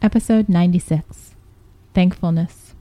Episode 96 Thankfulness.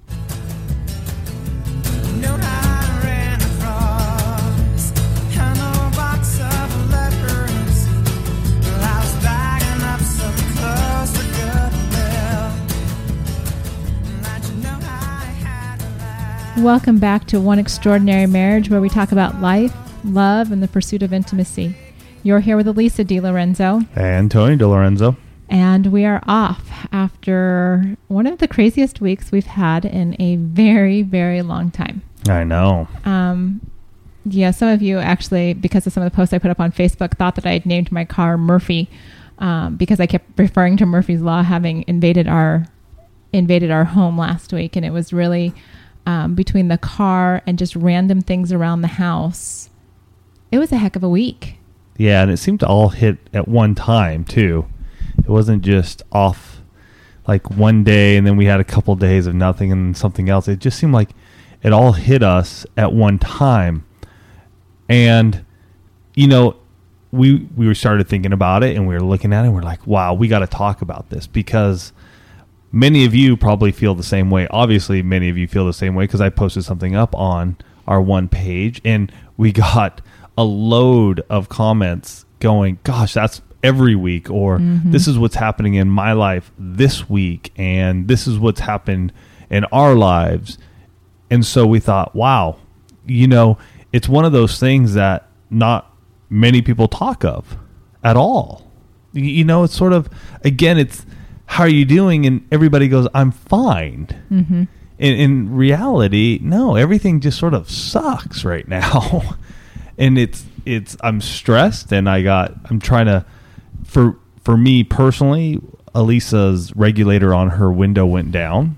Welcome back to One Extraordinary Marriage, where we talk about life, love, and the pursuit of intimacy. You're here with Elisa Di Lorenzo. And Tony DiLorenzo. And we are off after one of the craziest weeks we've had in a very, very long time. I know. Um, yeah, some of you actually, because of some of the posts I put up on Facebook, thought that I had named my car Murphy um, because I kept referring to Murphy's Law having invaded our invaded our home last week, and it was really um, between the car and just random things around the house. It was a heck of a week. Yeah, and it seemed to all hit at one time too. It wasn't just off like one day and then we had a couple days of nothing and something else. It just seemed like it all hit us at one time. And you know, we we started thinking about it and we were looking at it and we're like, "Wow, we got to talk about this because many of you probably feel the same way. Obviously, many of you feel the same way because I posted something up on our one page and we got a load of comments going, "Gosh, that's every week," or Mhm. "This is what's happening in my life this week," and "This is what's happened in our lives." And so we thought, "Wow, you know, it's one of those things that not many people talk of at all." You know, it's sort of again, it's how are you doing, and everybody goes, "I'm fine." Mm-hmm. in, in reality, no, everything just sort of sucks right now, and it's it's I'm stressed, and I got I'm trying to for for me personally, Elisa's regulator on her window went down,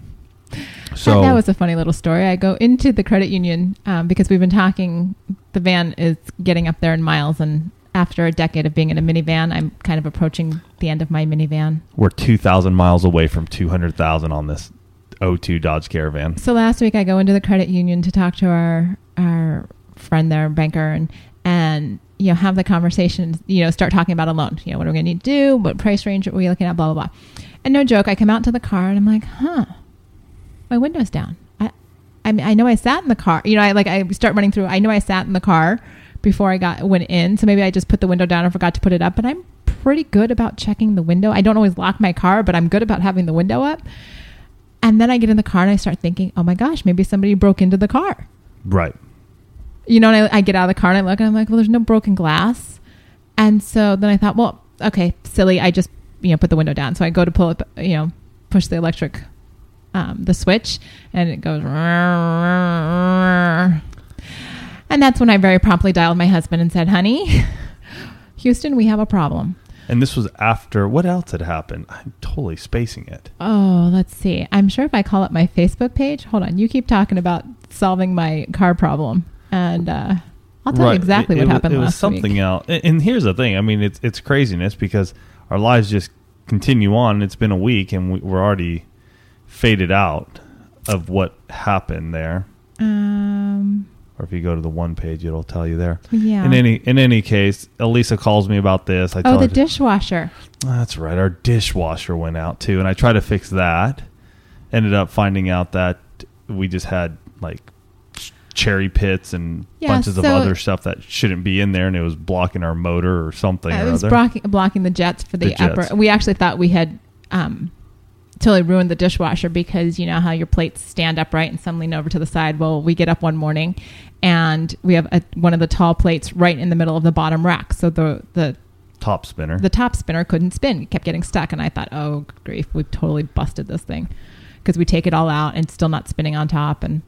so that, was a funny little story. I go into the credit union um, because we've been talking. The van is getting up there in miles, and after a decade of being in a minivan, I'm kind of approaching the end of my minivan. we're two thousand miles away from two hundred thousand on this O2 Dodge Caravan. So last week, I go into the credit union to talk to our our friend there, banker, and and you know have the conversation. You know, start talking about a loan. You know, what are we going to need to do? What price range are we looking at? Blah blah blah. And no joke, I come out to the car and I'm like, huh, my window's down. I I mean, I know I sat in the car. You know, I like I start running through. I know I sat in the car before I got went in. So maybe I just put the window down and forgot to put it up. But I'm pretty good about checking the window. I don't always lock my car, but I'm good about having the window up. And then I get in the car and I start thinking, oh my gosh, maybe somebody broke into the car. Right. You know, and I, I get out of the car and I look and I'm like, well, there's no broken glass. And so then I thought, well, okay, silly. I just, you know, put the window down. So I go to pull up, you know, push the electric, um, the switch and it goes. And that's when I very promptly dialed my husband and said, honey, Houston, we have a problem. And this was after what else had happened? I'm totally spacing it. Oh, let's see. I'm sure if I call up my Facebook page, hold on, you keep talking about solving my car problem, and uh, I'll tell you exactly It- what it was- happened It was something week. else. And here's the thing. I mean, it's it's craziness because our lives just continue on. It's been a week, and we, we're already faded out of what happened there. Um, Or if you go to the one page, it'll tell you there. yeah. In any in any case, Elisa calls me about this. I oh, the her, dishwasher. "Oh, that's right. Our dishwasher went out too, and I tried to fix that. Ended up finding out that we just had like cherry pits and Yeah, bunches of other stuff that shouldn't be in there, and it was blocking our motor or something. Uh, or it was other. blocking, blocking the jets for the, The jets. upper. We actually thought we had um, totally ruined the dishwasher because you know how your plates stand upright and some lean over to the side. Well, we get up one morning and we have a, one of the tall plates right in the middle of the bottom rack. So the the top spinner. the top spinner couldn't spin. It kept getting stuck. And I thought, oh, grief, we've totally busted this thing. Because we take it all out and it's still not spinning on top. And,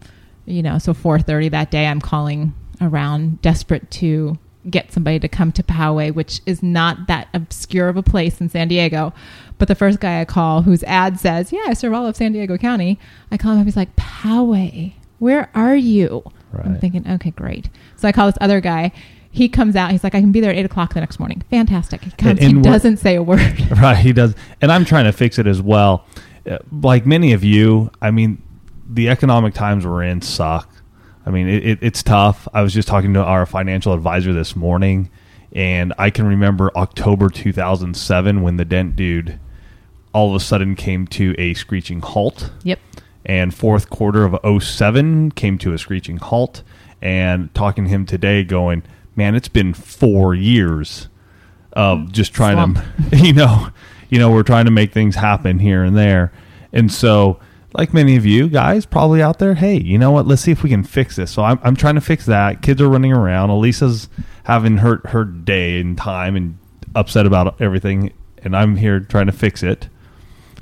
you know, so 4.30 that day, I'm calling around desperate to get somebody to come to Poway, which is not that obscure of a place in San Diego. But the first guy I call, whose ad says, yeah, I serve all of San Diego County, I call him up. He's like, Poway, where are you? I'm thinking, okay, great. So I call this other guy. He comes out. He's like, I can be there at eight o'clock the next morning. Fantastic. He comes. He doesn't say a word. Right, he does, and I'm trying to fix it as well. Uh, Like many of you, I mean, the economic times we're in suck. I mean, it, it, it's tough. I was just talking to our financial advisor this morning, and I can remember October 2007 when the dent dude all of a sudden came to a screeching halt. Yep. And fourth quarter of 07 came to a screeching halt. And talking to him today, going, man, it's been four years of just trying to, you know, you know, we're trying to make things happen here and there. And so, like many of you guys probably out there, hey, you know what? Let's see if we can fix this. So I'm, I'm trying to fix that. Kids are running around. Elisa's having her, her day and time and upset about everything. And I'm here trying to fix it.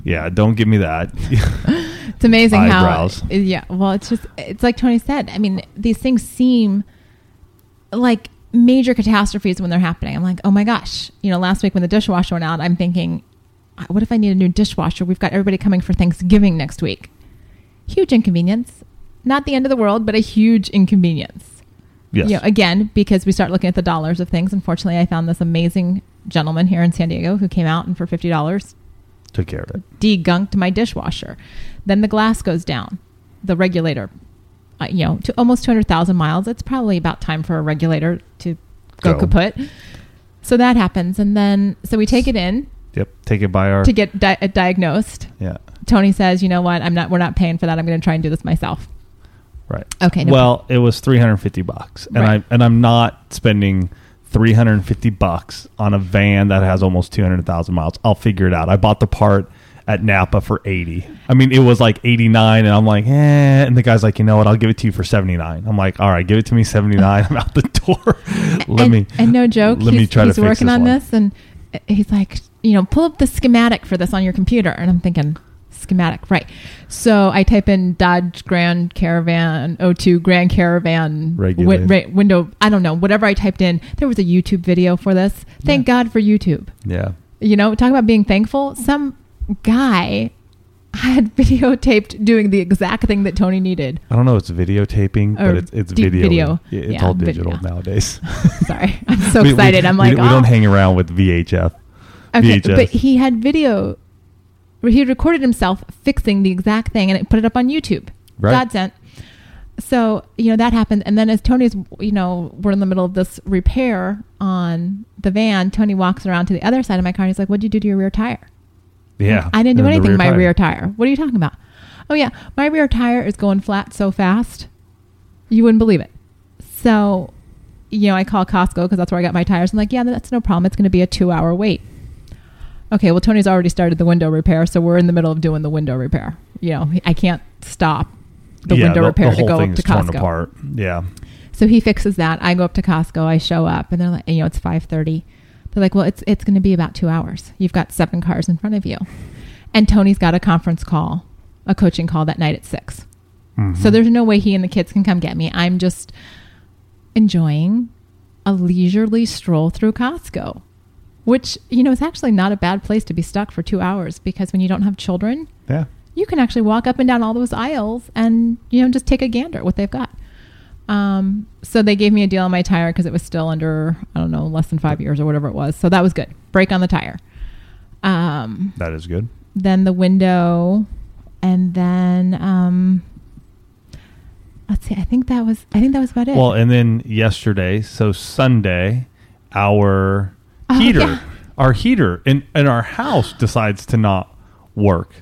Yeah, don't give me that. it's amazing Eyebrows. how, yeah, well, it's just, it's like Tony said. I mean, these things seem like major catastrophes when they're happening. I'm like, oh my gosh. You know, last week when the dishwasher went out, I'm thinking, what if I need a new dishwasher? We've got everybody coming for Thanksgiving next week. Huge inconvenience. Not the end of the world, but a huge inconvenience. yes. You know, again, because we start looking at the dollars of things. Unfortunately, I found this amazing gentleman here in San Diego who came out and for fifty dollars Took care of it. degunked my dishwasher. Then the glass goes down, the regulator. Uh, you know, to almost two hundred thousand miles. It's probably about time for a regulator to go, Go. kaput. So that happens, and then so we take it in Yep. Take it by our. to get di- uh, diagnosed. yeah. Tony says, "You know what? I'm not. We're not paying for that. I'm going to try and do this myself." Right. Okay. No well, it was 350 bucks, and Right. I and I'm not spending 350 bucks on a van that has almost 200,000 miles. I'll figure it out. I bought the part at Napa for 80. I mean, it was like 89, and I'm like, eh. And the guy's like, you know what? I'll give it to you for 79. I'm like, all right, give it to me 79. I'm out the door. let and, me. and no joke, let he's, me try he's to working on this, and he's like, you know, pull up the schematic for this on your computer, and I'm thinking, schematic, right? So I type in Dodge Grand Caravan O2 Grand Caravan wi- ra- window. I don't know, whatever I typed in. There was a YouTube video for this. Thank God for YouTube. Yeah. You know, talk about being thankful. Some guy had videotaped doing the exact thing that Tony needed. I don't know. It's videotaping, Or but it's, it's video. video. It's Yeah, all digital video. nowadays. Sorry, I'm so We- we- excited. I'm we- like, we, oh. don't hang around with VHF. Okay, VHS. but he had video. where He recorded himself fixing the exact thing and it put it up on YouTube. Right. God sent. So you know that happened, and then as Tony's, you know, we're in the middle of this repair on the van. Tony walks around to the other side of my car and he's like, "What'd you do to your rear tire?" Yeah. I didn't do anything to my tire. rear tire. What are you talking about? Oh yeah, my rear tire is going flat so fast, you wouldn't believe it. So, you know, I call Costco because that's where I got my tires. I'm like, yeah, that's no problem. It's going to be a two-hour wait. Okay, well, Tony's already started the window repair, so we're in the middle of doing the window repair. You know, I can't stop the Yeah, window repair to whole go up to Costco. apart. Yeah. So he fixes that. I go up to Costco. I show up, and they're like, you know, it's five thirty. They're like, well, it's it's going to be about two hours. You've got seven cars in front of you, and Tony's got a conference call, a coaching call that night at 6 Mhm. So there's no way he and the kids can come get me. I'm just enjoying a leisurely stroll through Costco, which you know is actually not a bad place to be stuck for two hours because when you don't have children, yeah. you can actually walk up and down all those aisles and you know just take a gander at what they've got. Um, so they gave me a deal on my tire because it was still under I don't know less than five years or whatever it was. So that was good. Break on the tire. Um, That is good. then the window, and then um, let's see. I think that was I think that was about it. Well, and then yesterday, so Sunday, our Oh, heater, yeah. our heater in, in our house decides to not work.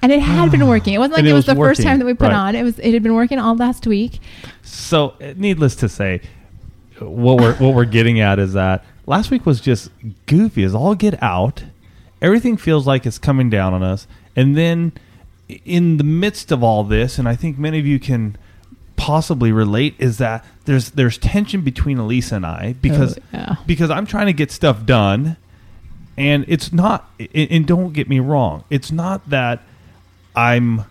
and it had been working. It wasn't like it it was, was the first time that we put right. on. It was it had been working all last week. So, uh, needless to say, what we're what we're getting at is that last week was just goofy as all get out. Everything feels like it's coming down on us, and then in the midst of all this, and I think many of you can possibly relate, is that there's there's tension between Elisa and I because Oh, yeah. because I'm trying to get stuff done, and it's not. And and don't get me wrong, it's not that I'm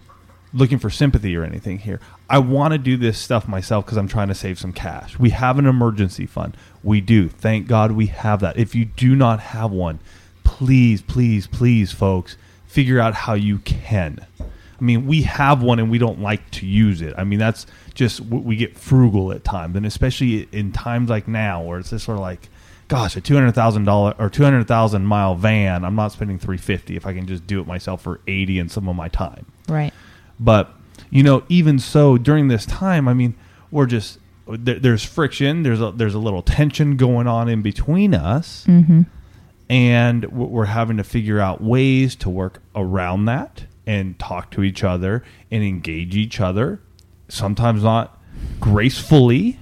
looking for sympathy or anything here. I want to do this stuff myself because I'm trying to save some cash. We have an emergency fund. We do. Thank God we have that. If you do not have one, please, please, please, folks, figure out how you can. I mean, we have one and we don't like to use it. I mean, that's just we get frugal at times, and especially in times like now, where it's just sort of like, gosh, a two hundred thousand dollar or two hundred thousand mile van. I'm not spending three fifty if I can just do it myself for eighty and some of my time. Right. But you know, even so, during this time, I mean, we're just there, there's friction. There's a there's a little tension going on in between us, Mm-hmm. and we're having to figure out ways to work around that and talk to each other and engage each other. Sometimes not gracefully,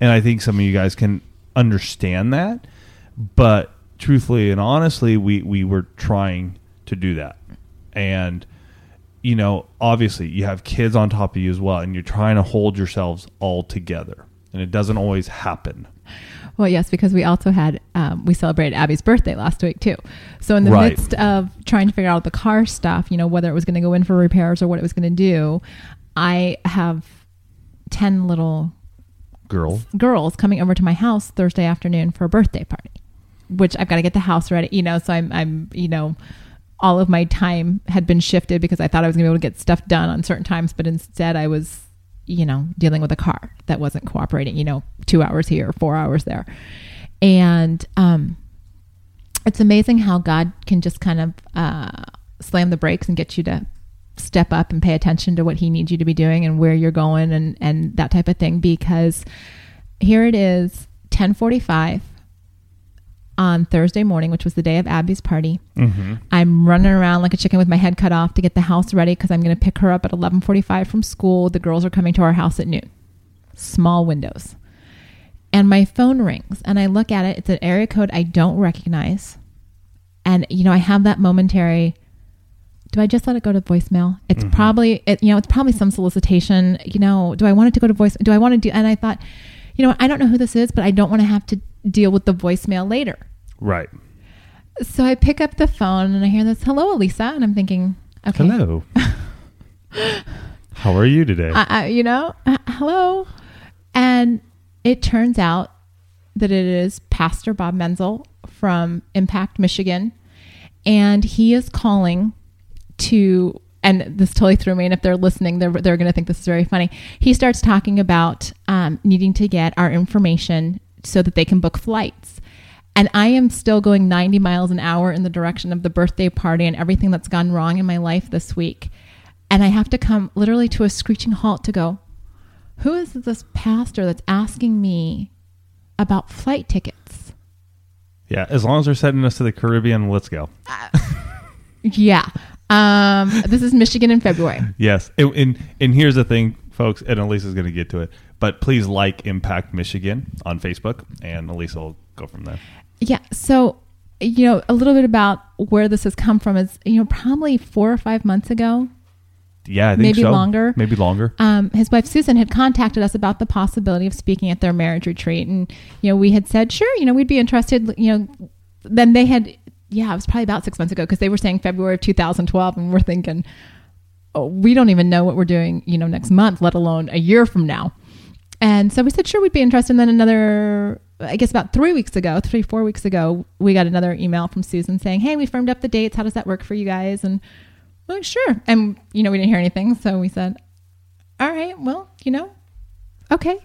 and I think some of you guys can understand that. But truthfully and honestly, we we were trying to do that, and you know, obviously, you have kids on top of you as well, and you're trying to hold yourselves all together, and it doesn't always happen. Well, yes, because we also had um, we celebrated Abby's birthday last week too. So in the Right. midst of trying to figure out the car stuff, you know, whether it was going to go in for repairs or what it was going to do, I have ten little Girl, girls coming over to my house Thursday afternoon for a birthday party, which I've got to get the house ready. You know, so I'm I'm you know. All of my time had been shifted because I thought I was going to be able to get stuff done on certain times, but instead I was, you know, dealing with a car that wasn't cooperating. You know, two hours here, four hours there, and um, it's amazing how God can just kind of uh, slam the brakes and get you to step up and pay attention to what He needs you to be doing and where you're going and and that type of thing. Because here it is, ten forty five on Thursday morning, which was the day of Abby's party. mm-hmm. I'm running around like a chicken with my head cut off to get the house ready because I'm going to pick her up at 11:45 from school. The girls are coming to our house at noon. Small windows. And my phone rings and I look at it. It's an area code I don't recognize. And you know, I have that momentary do I just let it go to voicemail? It's Mhm. probably it, you know, it's probably some solicitation, you know, do I want it to go to voice do I want to do and I thought, you know, I don't know who this is, but I don't want to have to deal with the voicemail later. right. So I pick up the phone and I hear this, hello, Elisa. And I'm thinking, okay. Hello. How are you today? I, I, you know, uh, hello. And it turns out that it is Pastor Bob Menzel from Impact, Michigan. And he is calling to, and this totally threw me. And if they're listening, they're, they're going to think this is very funny. He starts talking about um, needing to get our information so that they can book flights. And I am still going 90 miles an hour in the direction of the birthday party and everything that's gone wrong in my life this week. And I have to come literally to a screeching halt to go, who is this pastor that's asking me about flight tickets? yeah, as long as they're sending us to the Caribbean, let's go. Yeah. Um, this is Michigan in February. Yes, and and, and here's the thing, folks, and Elisa's going to get to it, but please like Impact Michigan on Facebook, and Elisa will go from there. Yeah. So, you know, a little bit about where this has come from is, you know, probably four or five months ago, Yeah, I think Maybe so. longer. Maybe longer. um, his wife Susan had contacted us about the possibility of speaking at their marriage retreat, and you know we had said sure, you know we'd be interested. You know, then they had yeah, it was probably about six months ago because they were saying February of 2012, and we're thinking, oh, we don't even know what we're doing, you know, next month, let alone a year from now. And so we said sure, we'd be interested. And then another, I guess about three weeks ago, three four weeks ago, we got another email from Susan saying, hey, we firmed up the dates. How does that work for you guys? And we're like, sure. And you know, we didn't hear anything, so we said, all right, well, you know, okay.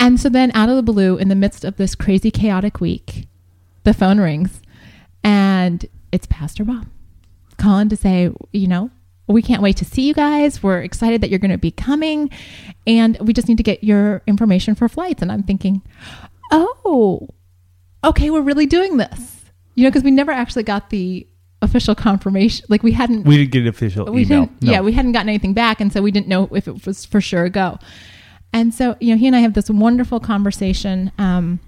And so then out of the blue, in the midst of this crazy, chaotic week, the phone rings and it's Pastor Bob calling to say, you know, we can't wait to see you guys. We're excited that you're going to be coming and we just need to get your information for flights. And I'm thinking, oh, okay, we're really doing this. You know, because we never actually got the official confirmation. Like we hadn't We didn't get an official we email. didn't yeah we hadn't gotten anything back and so we didn't know if it was for sure a go and so you know he and i have this wonderful conversation um,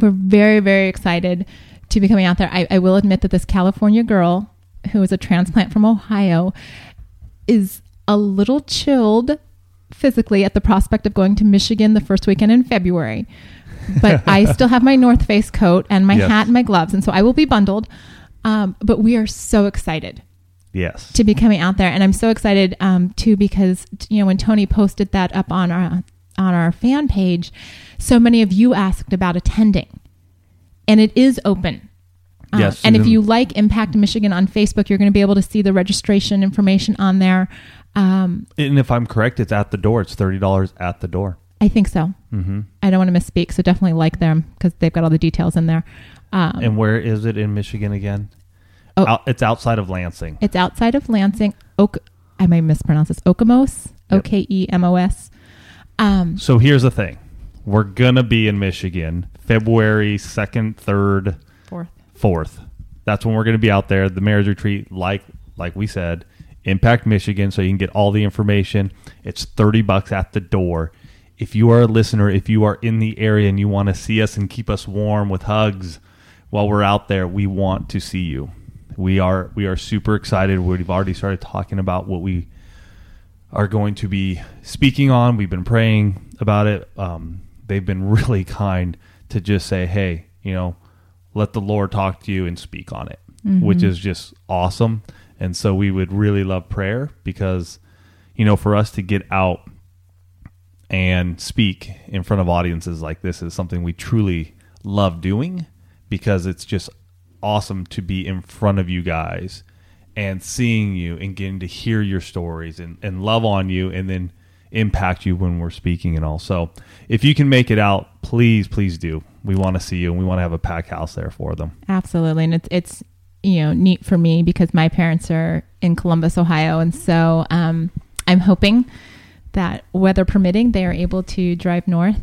we're very very excited to be coming out there I, I will admit that this california girl who is a transplant from ohio is a little chilled physically at the prospect of going to michigan the first weekend in february but i still have my north face coat and my Yes. hat and my gloves and so i will be bundled um, but we are so excited yes. to be coming out there, and I'm so excited um, too because you know when Tony posted that up on our on our fan page, so many of you asked about attending, and it is open. Uh, Yes, and if you like Impact Michigan on Facebook, you're going to be able to see the registration information on there. Um, and if I'm correct, it's at the door. It's thirty dollars at the door. I think so. Mm-hmm. I don't want to misspeak, so definitely like them because they've got all the details in there. Um, And where is it in Michigan again? Oh. Out, it's outside of Lansing. It's outside of Lansing. Oak, I may mispronounce this. Okemos. O. K E M O S. Um, So here's the thing: we're gonna be in Michigan February second, third, fourth. That's when we're going to be out there. The marriage retreat, like like we said, Impact Michigan, so you can get all the information. It's 30 bucks at the door. If you are a listener, if you are in the area and you want to see us and keep us warm with hugs while we're out there, we want to see you. We are we are super excited. We've already started talking about what we are going to be speaking on. We've been praying about it. Um, they've been really kind to just say, "Hey, you know, let the Lord talk to you and speak on it," Mm-hmm. which is just awesome. And so we would really love prayer because, you know, for us to get out and speak in front of audiences like this is something we truly love doing because it's just awesome to be in front of you guys and seeing you and getting to hear your stories and, and love on you and then impact you when we're speaking and all. So if you can make it out, please, please do. We want to see you and we want to have a pack house there for them. Absolutely. And it's, it's, you know, neat for me because my parents are in Columbus, Ohio. And so um, I'm hoping that weather permitting, they are able to drive north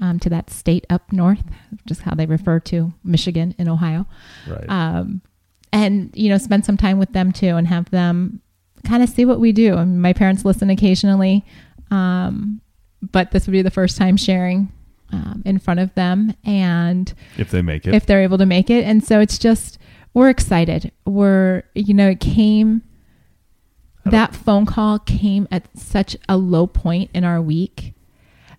um, to that state up north, just how they refer to Michigan in Ohio. Right. Um, and, you know, spend some time with them too and have them kind of see what we do. I mean, my parents listen occasionally, um, but this would be the first time sharing um, in front of them. And, if they make it. if they're able to make it. And so it's just, we're excited. We're, you know, it came, that phone call came at such a low point in our week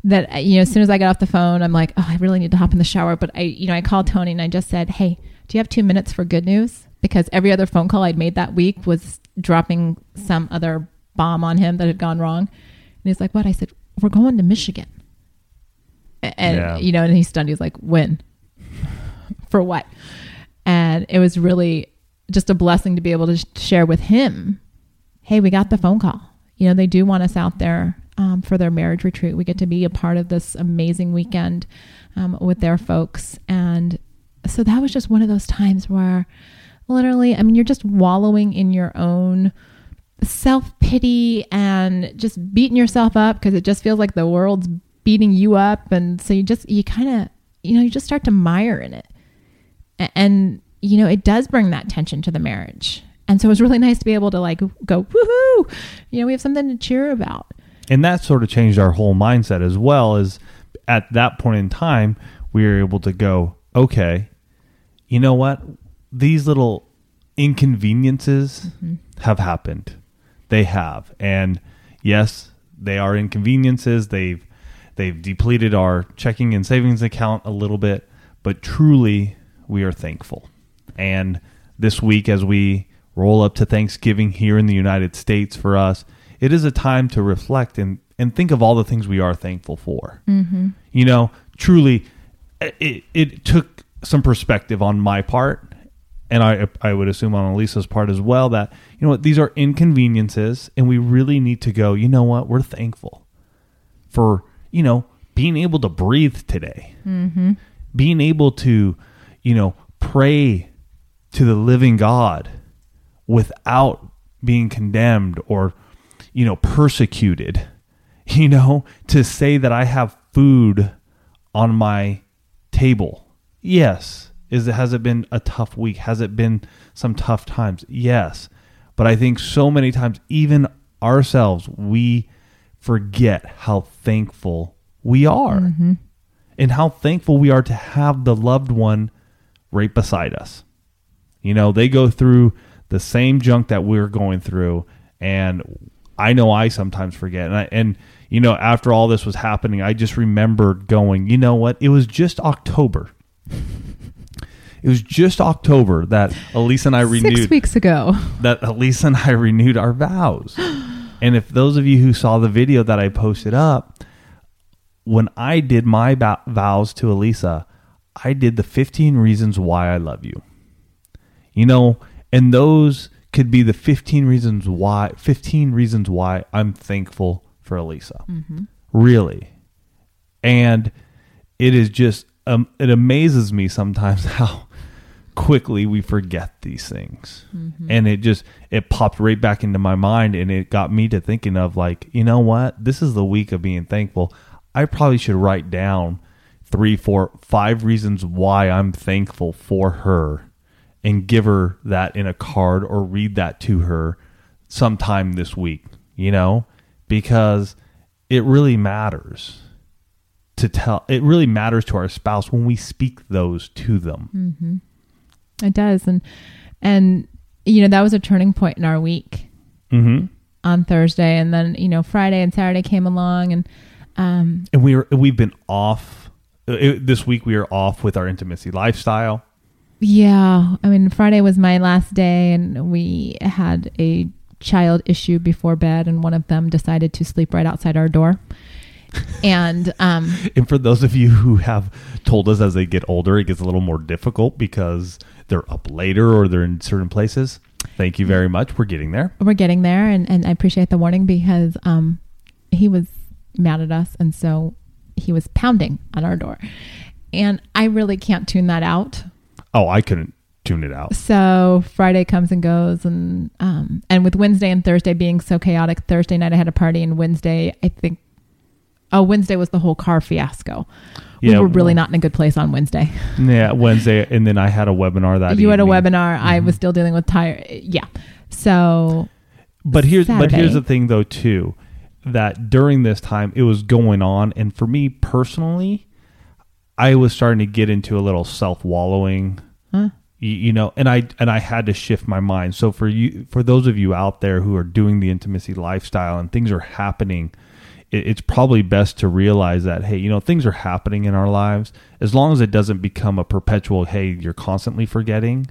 that, uh, you know, as soon as I got off the phone, I'm like, oh, I really need to hop in the shower. But I, you know, I called Tony and I just said, hey, do you have two minutes for good news? Because every other phone call I'd made that week was dropping some other bomb on him that had gone wrong. And he's like, what? I said, we're going to Michigan. And, Yeah. you know, and he's stunned. He's like, when? For what? And it was really just a blessing to be able to sh- share with him hey, we got the phone call. You know, they do want us out there um, for their marriage retreat. We get to be a part of this amazing weekend um, with their folks. And so that was just one of those times where literally, I mean, you're just wallowing in your own self pity and just beating yourself up because it just feels like the world's beating you up. And so you just, you kind of, you know, you just start to mire in it. And, you know, it does bring that tension to the marriage. And so it was really nice to be able to like go, woohoo, you know, we have something to cheer about. and that sort of changed our whole mindset as well as at that point in time we were able to go okay you know what these little inconveniences mm-hmm. have happened they have and yes they are inconveniences they've they've depleted our checking and savings account a little bit but truly we are thankful and this week as we roll up to Thanksgiving here in the United States for us, it is a time to reflect and, and think of all the things we are thankful for. Mm-hmm. You know, truly, it, it took some perspective on my part, and I, I would assume on Elisa's part as well, that, you know what, these are inconveniences, and we really need to go, you know what, we're thankful for, you know, being able to breathe today, mm-hmm. being able to, you know, pray to the living God without being condemned or you know persecuted you know to say that i have food on my table. Yes. Is it has it been a tough week? Has it been some tough times? Yes. But i think so many times even ourselves we forget how thankful we are mm-hmm. and how thankful we are to have the loved one right beside us you know, they go through the same junk that we're going through, and I know I sometimes forget. And I, and you know, after all this was happening, I just remembered going, you know what? It was just October. It was just October that Elise and I renewed Six weeks ago. that Elisa and I renewed our vows. And if those of you who saw the video that I posted up, when I did my vows to Elisa, I did the 15 reasons why I love you. You know, and those could be the 15 reasons why 15 reasons why I'm thankful for Elisa. Really. And it is just um, it amazes me sometimes how quickly we forget these things. And it just it popped right back into my mind and it got me to thinking of like, you know what? This is the week of being thankful. I probably should write down three, four, five reasons why I'm thankful for her and give her that in a card or read that to her sometime this week, you know, because it really matters to tell it really matters to our spouse when we speak those to them. Mm-hmm. It does, and and you know that was a turning point in our week Mm-hmm. on Thursday, and then you know Friday and Saturday came along, and um, And we were we've been off uh, it, this week. We are off with our intimacy lifestyle. yeah, I mean Friday was my last day, and we had a child issue before bed, and one of them decided to sleep right outside our door, and um, And for those of you who have told us as they get older, it gets a little more difficult because they're up later or they're in certain places. Thank you very much. We're getting there. we're getting there, and and I appreciate the warning because um, he was mad at us, and so he was pounding on our door, and I really can't tune that out. Oh, I couldn't tune it out. So Friday comes and goes, and um, and with Wednesday and Thursday being so chaotic, Thursday night I had a party, and Wednesday I think, oh Wednesday was the whole car fiasco. We Yeah, were really not in a good place on Wednesday. Yeah, Wednesday, and then I had a webinar that you had a evening. webinar. I was mm-hmm. still dealing with tire. Yeah. So But here's but here's the thing though too, that during this time it was going on, and for me personally, I was starting to get into a little self wallowing. Huh? You, you know, and I and I had to shift my mind. So for you, for those of you out there who are doing the intimacy lifestyle and things are happening, it, it's probably best to realize that hey, you know, things are happening in our lives. As long as it doesn't become a perpetual hey, you're constantly forgetting,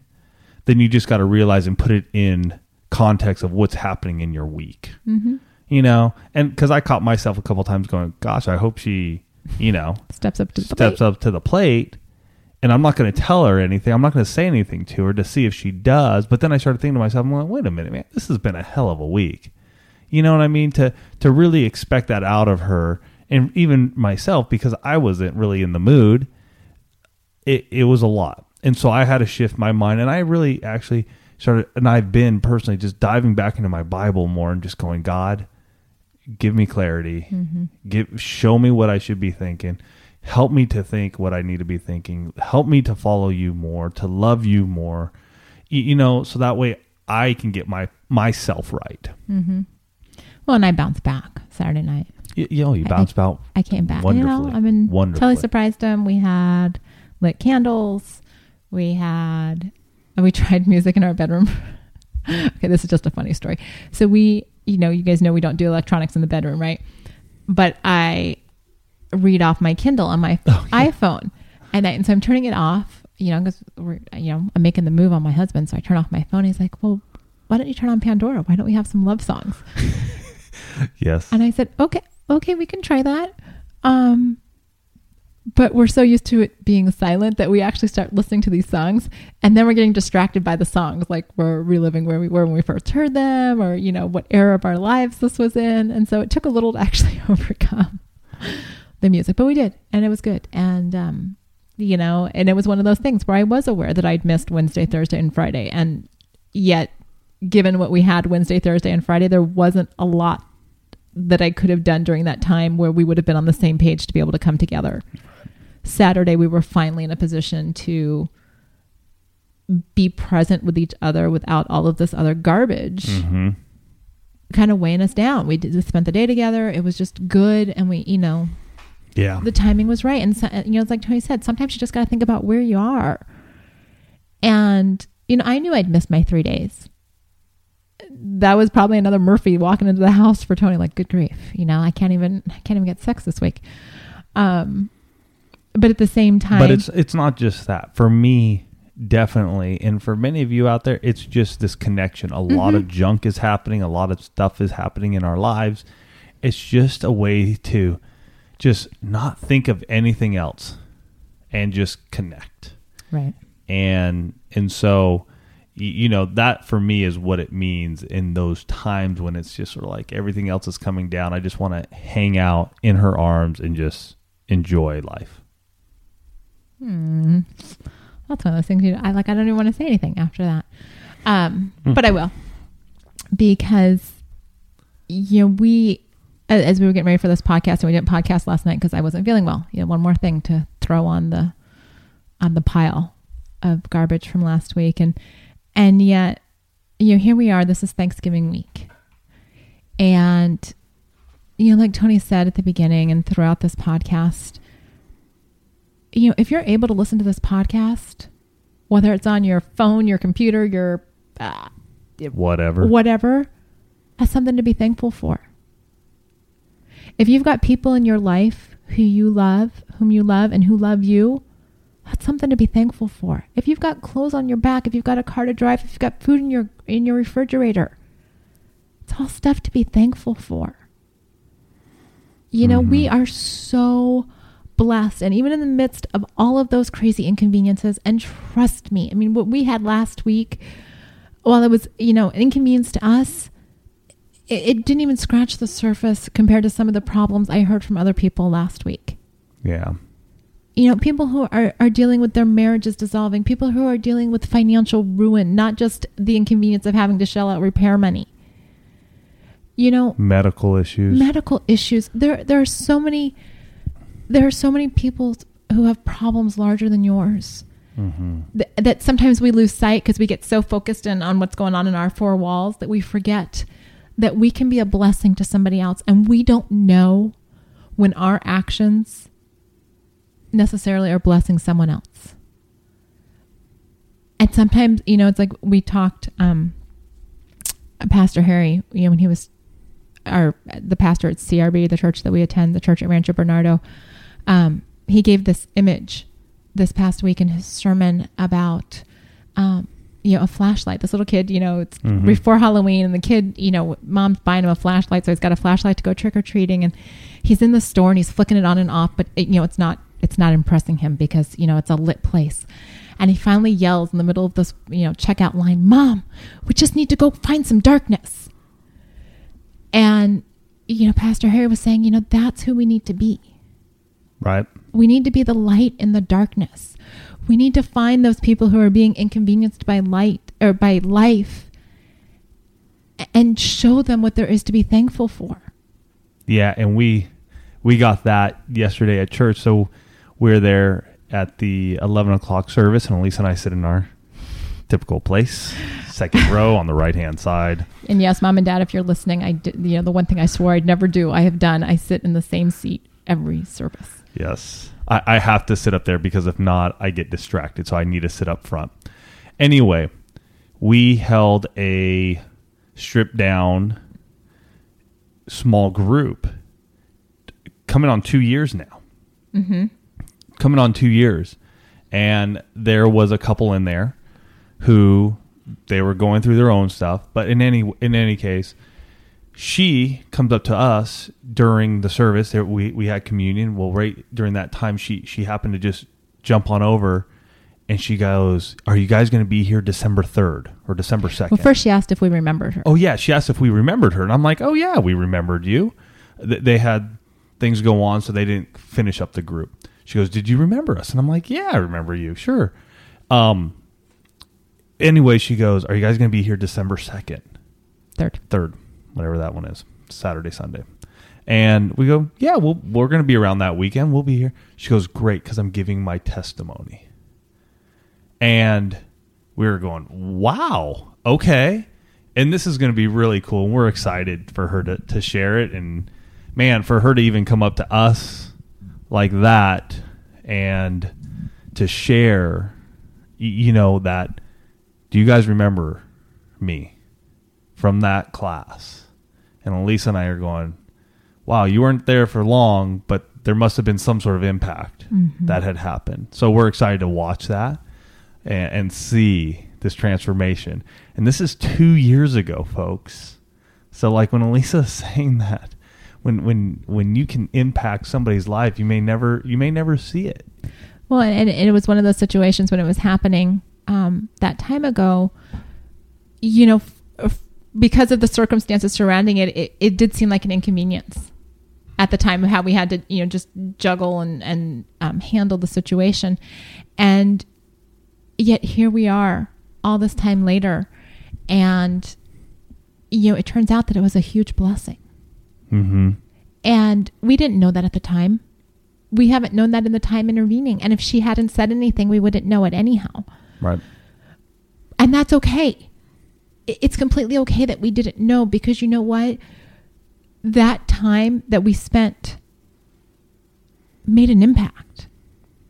then you just got to realize and put it in context of what's happening in your week. mhm. You know, and because I caught myself a couple times going, "Gosh, I hope she, you know, steps up to the steps plate. up to the plate." And I'm not going to tell her anything. I'm not going to say anything to her to see if she does. But then I started thinking to myself, I'm like, wait a minute, man, this has been a hell of a week. You know what I mean? To to really expect that out of her, and even myself, because I wasn't really in the mood. It it was a lot, and so I had to shift my mind. And I really actually started, and I've been personally just diving back into my Bible more and just going, God, give me clarity, Mhm. give show me what I should be thinking. Help me to think what I need to be thinking. Help me to follow you more, to love you more. You, you know, so that way I can get my myself right. Mhm. Well, and I bounced back Saturday night. You, you know, you I- bounce about I came back. You know. I mean, Wonderfully. totally surprised him. We had lit candles. We had, and we tried music in our bedroom. okay, this is just a funny story. So we, you know, you guys know we don't do electronics in the bedroom, right? But I read off my Kindle on my Oh, yeah. iPhone, and, I, and so I'm turning it off. You know, because we're, you know, I'm making the move on my husband, so I turn off my phone. He's like, "Well, why don't you turn on Pandora? Why don't we have some love songs?" yes. And I said, okay, okay, we can try that. Um, but we're so used to it being silent that we actually start listening to these songs and then we're getting distracted by the songs. Like we're reliving where we were when we first heard them or, you know, what era of our lives this was in. And so it took a little to actually overcome the music, but we did. And it was good. And, um, you know, and it was one of those things where I was aware that I'd missed Wednesday, Thursday, and Friday. And yet, given what we had Wednesday, Thursday, and Friday, there wasn't a lot that I could have done during that time where we would have been on the same page to be able to come together. Saturday, we were finally in a position to be present with each other without all of this other garbage hmm kind of weighing us down. We did, spent the day together. It was just good. And we, you know, Yeah. the timing was right. And, so, you know, it's like Tony said, sometimes you just got to think about where you are. And, you know, I knew I'd miss my three days. That was probably another Murphy walking into the house for Tony, like, good grief, you know, I can't even, I can't even get sex this week. Um, but at the same time, But it's it's not just that. For me, definitely, and for many of you out there, it's just this connection. A lot Mhm. of junk is happening. A lot of stuff is happening in our lives. It's just a way to just not think of anything else and just connect. right. and and so you know that for me is what it means in those times when it's just sort of like everything else is coming down i just want to hang out in her arms and just enjoy life Hmm. That's one of those things you I like. I don't even want to say anything after that, um, Hmm. but I will because you know we as we were getting ready for this podcast and we didn't podcast last night because I wasn't feeling well. You know, one more thing to throw on the on the pile of garbage from last week, and and yet, you know, here we are. This is Thanksgiving week, and you know, like Tony said at the beginning and throughout this podcast, you know, if you're able to listen to this podcast, whether it's on your phone, your computer, your uh, Whatever. whatever, that's something to be thankful for. If you've got people in your life who you love, whom you love, and who love you, that's something to be thankful for. If you've got clothes on your back, if you've got a car to drive, if you've got food in your in your refrigerator, it's all stuff to be thankful for. You know, we mm-hmm. are so blessed, and even in the midst of all of those crazy inconveniences, and trust me, I mean, what we had last week, while it was you know an inconvenience to us, it, it didn't even scratch the surface compared to some of the problems I heard from other people last week Yeah. You know people who are, are dealing with their marriages dissolving. People who are dealing with financial ruin not just the inconvenience of having to shell out repair money. You know Medical issues. medical issues. There there are so many there are so many people who have problems larger than yours hmm th- that sometimes we lose sight because we get so focused in on what's going on in our four walls that we forget that we can be a blessing to somebody else. And we don't know when our actions necessarily are blessing someone else. And sometimes you know it's like we talked um pastor harry you know when he was our the pastor at crb the church that we attend the church at rancho bernardo um he gave this image this past week in his sermon about um you know a flashlight. This little kid you know it's Mhm. before halloween and the kid you know mom's buying him a flashlight so he's got a flashlight to go trick-or-treating. And he's in the store and he's flicking it on and off but it, you know it's not it's not impressing him because you know it's a lit place and he finally yells in the middle of this you know checkout line mom we just need to go find some darkness and you know pastor harry was saying you know that's who we need to be Right. we need to be the light in the darkness. We need to find those people who are being inconvenienced by light or by life and show them what there is to be thankful for. Yeah, and we we got that yesterday at church. So we're there at the eleven o'clock service, and Elise and I sit in our typical place, second row on the right hand side. And yes, mom and dad, if you're listening, I did, you know, the one thing I swore I'd never do, I have done. I sit in the same seat every service. Yes. I, I have to sit up there because if not, I get distracted. So I need to sit up front. Anyway, we held a stripped down small group coming on two years now. Mm-hmm. Coming on two years. And there was a couple in there who they were going through their own stuff. But in any in any case, she comes up to us during the service that we, we had communion well right during that time she she happened to just jump on over and she goes are you guys going to be here december 3rd or december 2nd Well, first she asked if we remembered her. oh yeah she asked if we remembered her and i'm like oh yeah we remembered you Th- they had things go on so they didn't finish up the group she goes did you remember us and i'm like yeah i remember you sure um anyway she goes are you guys going to be here december 2nd Third. third, whatever that one is, Saturday, Sunday. And we go, yeah, we'll, we're going to be around that weekend. We'll be here. She goes, great, because I'm giving my testimony. And we were going, wow, okay. And this is going to be really cool. We're excited for her to, to share it. And man, for her to even come up to us like that and to share, you know, that, do you guys remember me? from that class. And Elisa and I are going, wow, you weren't there for long, but there must have been some sort of impact mm-hmm. that had happened. So we're excited to watch that and, and see this transformation. And this is two years ago, folks. So like when Elisa is saying that, when when when you can impact somebody's life, you may never you may never see it. Well, and, and it was one of those situations when it was happening um, that time ago. You know, f- f- because of the circumstances surrounding it, it, it did seem like an inconvenience at the time of how we had to, you know, just juggle and and um, handle the situation, and yet here we are, all this time later, and you know, it turns out that it was a huge blessing. Mm-hmm. And we didn't know that at the time. We haven't known that in the time intervening. And if she hadn't said anything, we wouldn't know it anyhow. Right. And that's okay. It's completely okay that we didn't know because you know what? That time that we spent made an impact,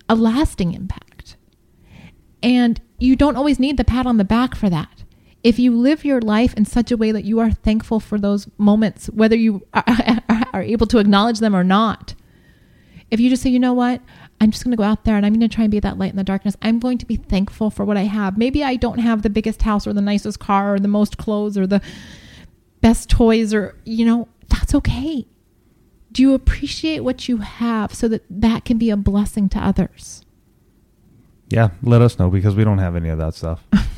a lasting impact. And you don't always need the pat on the back for that. If you live your life in such a way that you are thankful for those moments, whether you are, are able to acknowledge them or not, if you just say, you know what, I'm just going to go out there and I'm going to try and be that light in the darkness. I'm going to be thankful for what I have. Maybe I don't have the biggest house or the nicest car or the most clothes or the best toys or, you know, that's okay. Do you appreciate what you have so that that can be a blessing to others? Yeah, let us know because we don't have any of that stuff.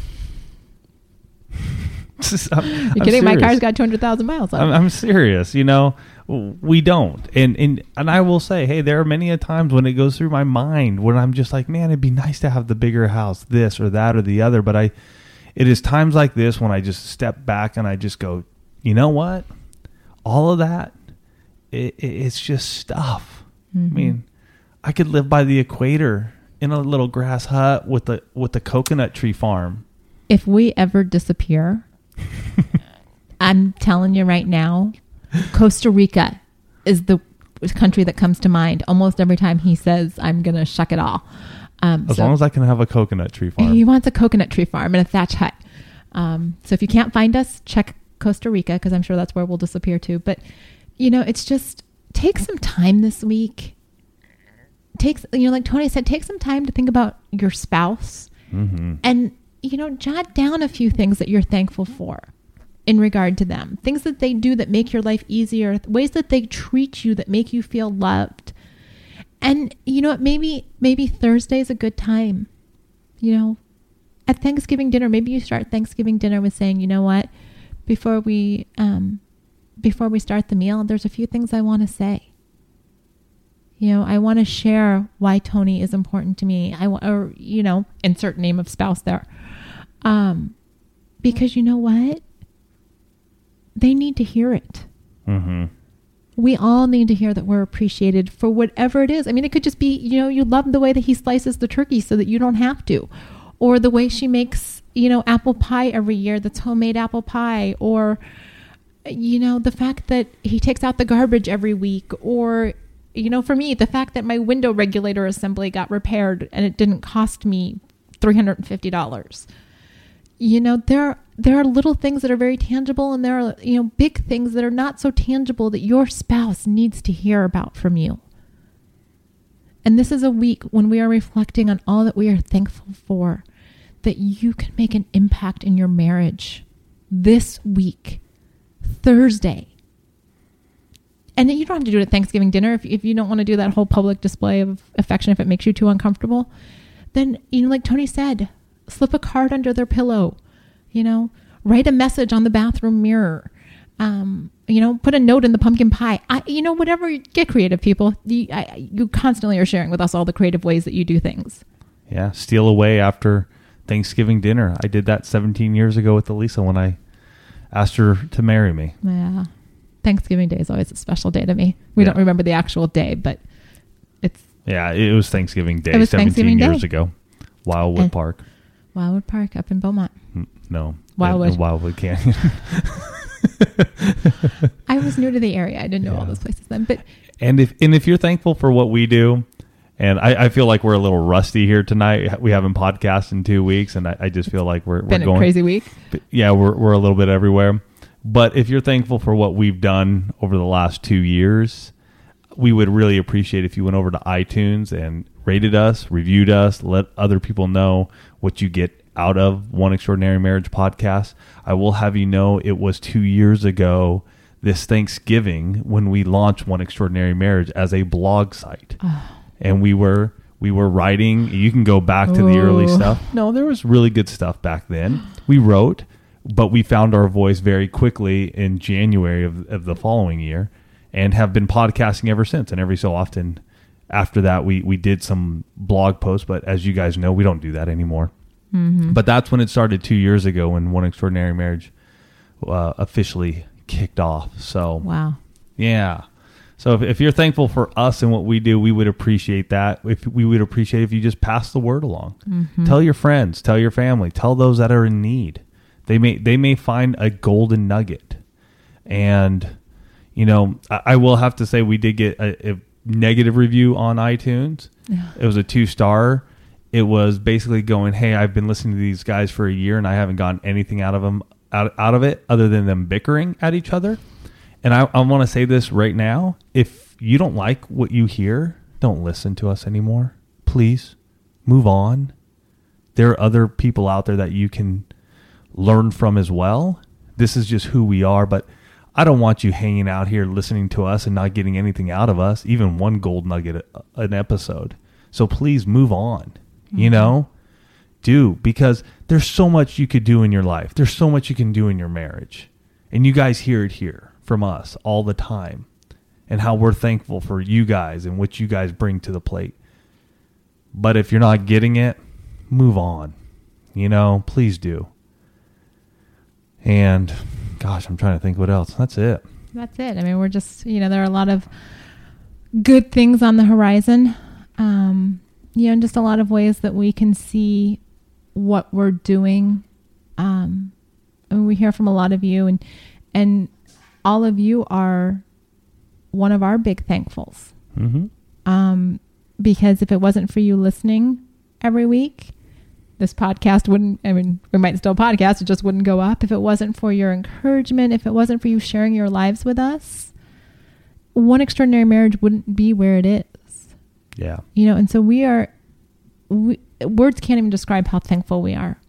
I'm, You're I'm kidding? My car's got 200,000 miles on I'm, it. I'm serious. You know, we don't, and and and I will say, hey, there are many a times when it goes through my mind when I'm just like, man, it'd be nice to have the bigger house, this or that or the other. But I, it is times like this when I just step back and I just go, you know what, all of that, it, it, it's just stuff. I Mhm. mean, I could live by the equator in a little grass hut with the with the coconut tree farm. if we ever disappear, I'm telling you right now, Costa Rica is the country that comes to mind almost every time he says, I'm going to shuck it all. Um, As so long as I can have a coconut tree farm. he wants a coconut tree farm and a thatch hut. Um, so if you can't find us, check Costa Rica because I'm sure that's where we'll disappear to. But, you know, it's just take some time this week. Takes, you know, like Tony said, take some time to think about your spouse hmm and you know jot down a few things that you're thankful for in regard to them. Things that they do that make your life easier. Ways that they treat you that make you feel loved. And you know what maybe maybe thursday is a good time you know. At thanksgiving dinner maybe you start thanksgiving dinner with saying you know what? Before we um before we start the meal there's a few things i want to say you know, I want to share why Tony is important to me. I want, or you know, insert name of spouse there, um, because you know what, they need to hear it. hmm We all need to hear that we're appreciated for whatever it is. I mean, it could just be, you know, you love the way that he slices the turkey so that you don't have to, or the way she makes, you know, apple pie every year that's homemade apple pie, or you know, the fact that he takes out the garbage every week, or you know, for me, the fact that my window regulator assembly got repaired and it didn't cost me three hundred and fifty dollars. You know, there there are little things that are very tangible, and there are you know big things that are not so tangible that your spouse needs to hear about from you. And this is a week when we are reflecting on all that we are thankful for, that you can make an impact in your marriage this week, Thursday. And you don't have to do it at Thanksgiving dinner if, if you don't want to do that whole public display of affection if it makes you too uncomfortable. Then, you know, like Tony said, slip a card under their pillow, you know, write a message on the bathroom mirror. Um, you know, put a note in the pumpkin pie. I, you know, whatever. Get creative, people. You, I, you constantly are sharing with us all the creative ways that you do things. Yeah, steal away after Thanksgiving dinner. I did that 17 years ago with Alisha when I asked her to marry me. Yeah, Thanksgiving Day is always a special day to me. We Yeah. don't remember the actual day, but it's Yeah, it was Thanksgiving Day was 17 Thanksgiving years Day. ago. Wildwood And- Park. Wildwood Park up in Beaumont. Mm, No. Wildwood. Wildwood Canyon. I was new to the area. I didn't know all those places then, but and if and if you're thankful for what we do, and I, I feel like we're a little rusty here tonight. We haven't podcasted in two weeks, and I, I just feel like we're, we're been a going crazy week. Yeah, we're we're a little bit everywhere. But if you're thankful for what we've done over the last two years, we would really appreciate if you went over to iTunes and rated us, reviewed us, let other people know what you get out of One Extraordinary Marriage podcast. I will have you know it was two years ago this Thanksgiving when we launched One Extraordinary Marriage as a blog site. Ah. And we were we were writing you can go back to the early stuff. No, there was really good stuff back then. We wrote, but we found our voice very quickly in January of, of the following year and have been podcasting ever since. And every so often after that, we, we did some blog posts, but as you guys know, we don't do that anymore. Mm-hmm. But that's when it started two years ago when One Extraordinary Marriage uh, officially kicked off. So, Wow. yeah. So if, if you're thankful for us and what we do, we would appreciate that. If we would appreciate if you just pass the word along. Mm-hmm. Tell your friends, tell your family, tell those that are in need. They may they may find a golden nugget. And you know, I, I will have to say we did get a, a negative review on iTunes. Yeah. It was a two star. It was basically going, "Hey, I've been listening to these guys for a year and I haven't gotten anything out of them out, out of it other than them bickering at each other." And I, I want to say this right now: if you don't like what you hear, don't listen to us anymore. Please move on. There are other people out there that you can learn from as well. This is just who we are, but I don't want you hanging out here listening to us and not getting anything out of us, even one gold nugget a- an episode. So please move on. You mm-hmm. know, do because there's so much you could do in your life. There's so much you can do in your marriage. And you guys hear it here from us all the time and how we're thankful for you guys and what you guys bring to the plate. But if you're not getting it, move on. You know, please do. And gosh, I'm trying to think what else. That's it. That's it. I mean, we're just, you know, there are a lot of good things on the horizon. Um, you know, and just a lot of ways that we can see what we're doing. Um, I mean, we hear from a lot of you, and and all of you are one of our big thankfuls. Mm-hmm. Um, because if it wasn't for you listening every week, this podcast wouldn't, I mean, we might still podcast, it just wouldn't go up. If it wasn't for your encouragement, if it wasn't for you sharing your lives with us, one extraordinary marriage wouldn't be where it is. Yeah. You know, and so we are, we, words can't even describe how thankful we are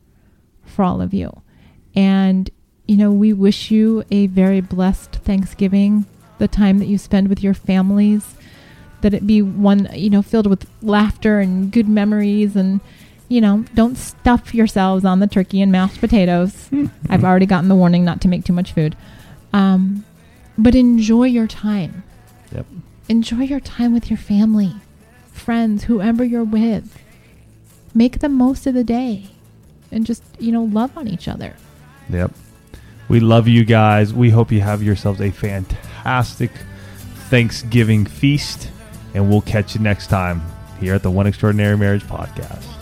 for all of you. And, you know, we wish you a very blessed Thanksgiving, the time that you spend with your families, that it be one, you know, filled with laughter and good memories and, you know, don't stuff yourselves on the turkey and mashed potatoes. I've already gotten the warning not to make too much food. Um, but enjoy your time. Yep. Enjoy your time with your family, friends, whoever you're with. Make the most of the day and just, you know, love on each other. Yep. We love you guys. We hope you have yourselves a fantastic Thanksgiving feast, and we'll catch you next time here at the One Extraordinary Marriage Podcast.